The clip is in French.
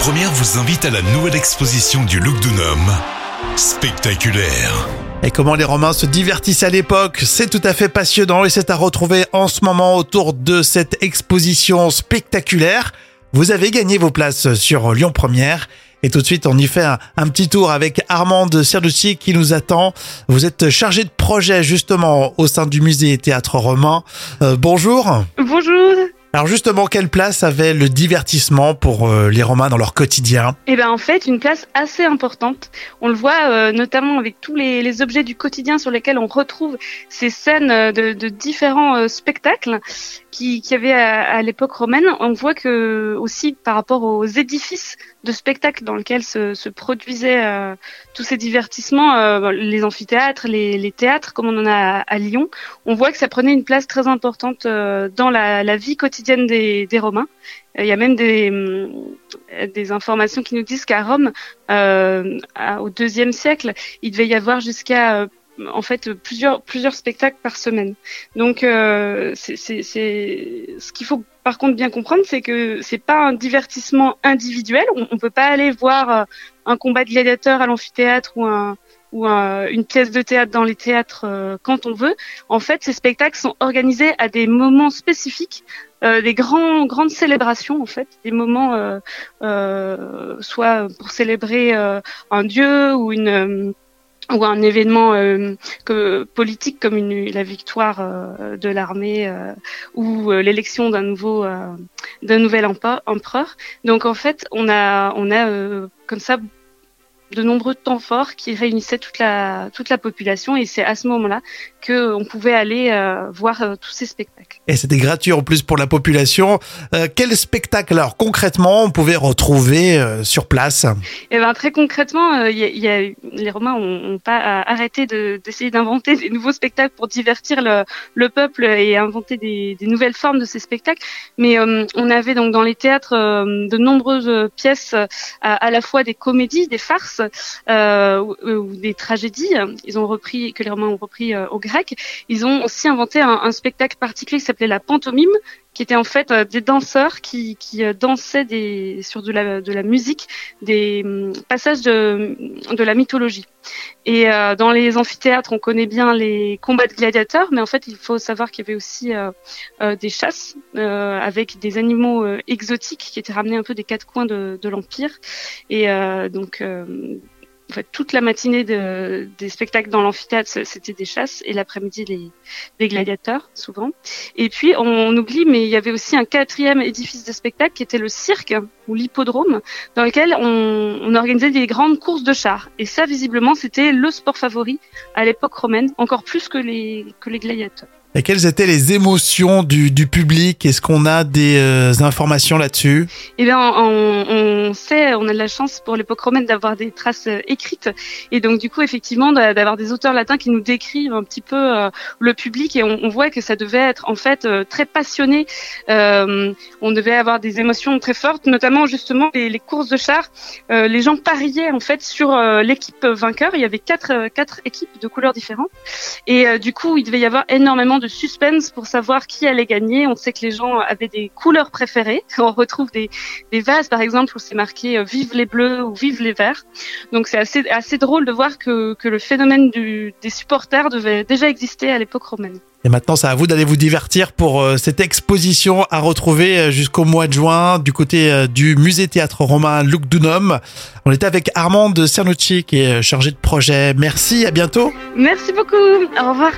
Première vous invite à la nouvelle exposition du Look Dunham. Spectaculaire. Et comment les Romains se divertissent à l'époque, c'est tout à fait passionnant et c'est à retrouver en ce moment autour de cette exposition spectaculaire. Vous avez gagné vos places sur Lyon Première. Et tout de suite, on y fait un, un petit tour avec Armande Serducci qui nous attend. Vous êtes chargé de projet justement au sein du musée Théâtre Romain. Euh, bonjour. Bonjour. Alors justement, quelle place avait le divertissement pour euh, les Romains dans leur quotidien? Eh ben en fait, une place assez importante. On le voit euh, notamment avec tous les, objets du quotidien sur lesquels on retrouve ces scènes euh, de, différents spectacles qui, qui avait à, à l'époque romaine. On voit que aussi par rapport aux édifices de spectacles dans lesquels se, produisaient euh, tous ces divertissements, les amphithéâtres, les, théâtres, comme on en a à, Lyon, on voit que ça prenait une place très importante dans la, vie quotidienne des, Romains. Il y a même des, des informations qui nous disent qu'à Rome, euh, au deuxième siècle, il devait y avoir jusqu'à en fait plusieurs spectacles par semaine. Donc euh, ce qu'il faut par contre bien comprendre, c'est que c'est pas un divertissement individuel. On, on peut pas aller voir un combat de gladiateurs à l'amphithéâtre ou un ou un, une pièce de théâtre dans les théâtres euh, quand on veut. En fait, ces spectacles sont organisés à des moments spécifiques, euh, des grandes célébrations en fait, des moments euh, euh soit pour célébrer euh, un dieu ou une ou un événement que, politique comme une, la victoire de l'armée ou l'élection d'un nouveau d'un nouvel empereur. Donc en fait, on a on a comme ça de nombreux temps forts qui réunissaient toute la toute la population et c'est à ce moment-là que on pouvait aller euh, voir euh, tous ces spectacles. Et c'était gratuit en plus pour la population. Euh, quel spectacle alors concrètement on pouvait retrouver euh, sur place? Eh ben très concrètement, y, y, a les Romains ont, ont pas arrêté d'essayer d'inventer des nouveaux spectacles pour divertir le, le peuple et inventer des, des, nouvelles formes de ces spectacles. Mais on avait donc dans les théâtres de nombreuses pièces à, à la fois des comédies, des farces euh, ou, ou, des tragédies. Ils ont repris que les Romains ont repris euh, au grec. Ils ont aussi inventé un spectacle particulier qui s'appelait la pantomime, qui était en fait euh, des danseurs qui, qui euh, dansaient sur de la, de la musique des um, passages de, de la mythologie. Et euh, dans les amphithéâtres, on connaît bien les combats de gladiateurs, mais en fait, il faut savoir qu'il y avait aussi des chasses avec des animaux exotiques qui étaient ramenés un peu des quatre coins de, de l'Empire. Et donc, en fait, toute la matinée de, des spectacles dans l'amphithéâtre, c'était des chasses, et l'après-midi, les, gladiateurs, souvent. Et puis, on, oublie, mais il y avait aussi un quatrième édifice de spectacle qui était le cirque, ou l'hippodrome, dans lequel on, on, organisait des grandes courses de chars. Et ça, visiblement, c'était le sport favori à l'époque romaine, encore plus que les gladiateurs. Et quelles étaient les émotions du, du public? Est-ce qu'on a des euh, informations là-dessus? Eh bien, on, sait, on a de la chance pour l'époque romaine d'avoir des traces euh, écrites, et donc du coup, effectivement, d'avoir des auteurs latins qui nous décrivent un petit peu euh, le public, et on, voit que ça devait être en fait très passionné. On devait avoir des émotions très fortes, notamment justement les, les courses de chars. les gens pariaient en fait sur l'équipe vainqueur. Il y avait quatre quatre équipes de couleurs différentes, et du coup, il devait y avoir énormément de suspense pour savoir qui allait gagner. On sait que les gens avaient des couleurs préférées. On retrouve des, des vases, par exemple, où c'est marqué euh, Vive les bleus ou Vive les verts. Donc c'est assez, assez drôle de voir que, que le phénomène du, des supporters devait déjà exister à l'époque romaine. Et maintenant, c'est à vous d'aller vous divertir pour euh, cette exposition à retrouver euh, jusqu'au mois de juin du côté du musée théâtre romain Luc Dunham. On était avec Armande Cernucci qui est chargée de projet. Merci, à bientôt. Merci beaucoup. Au revoir.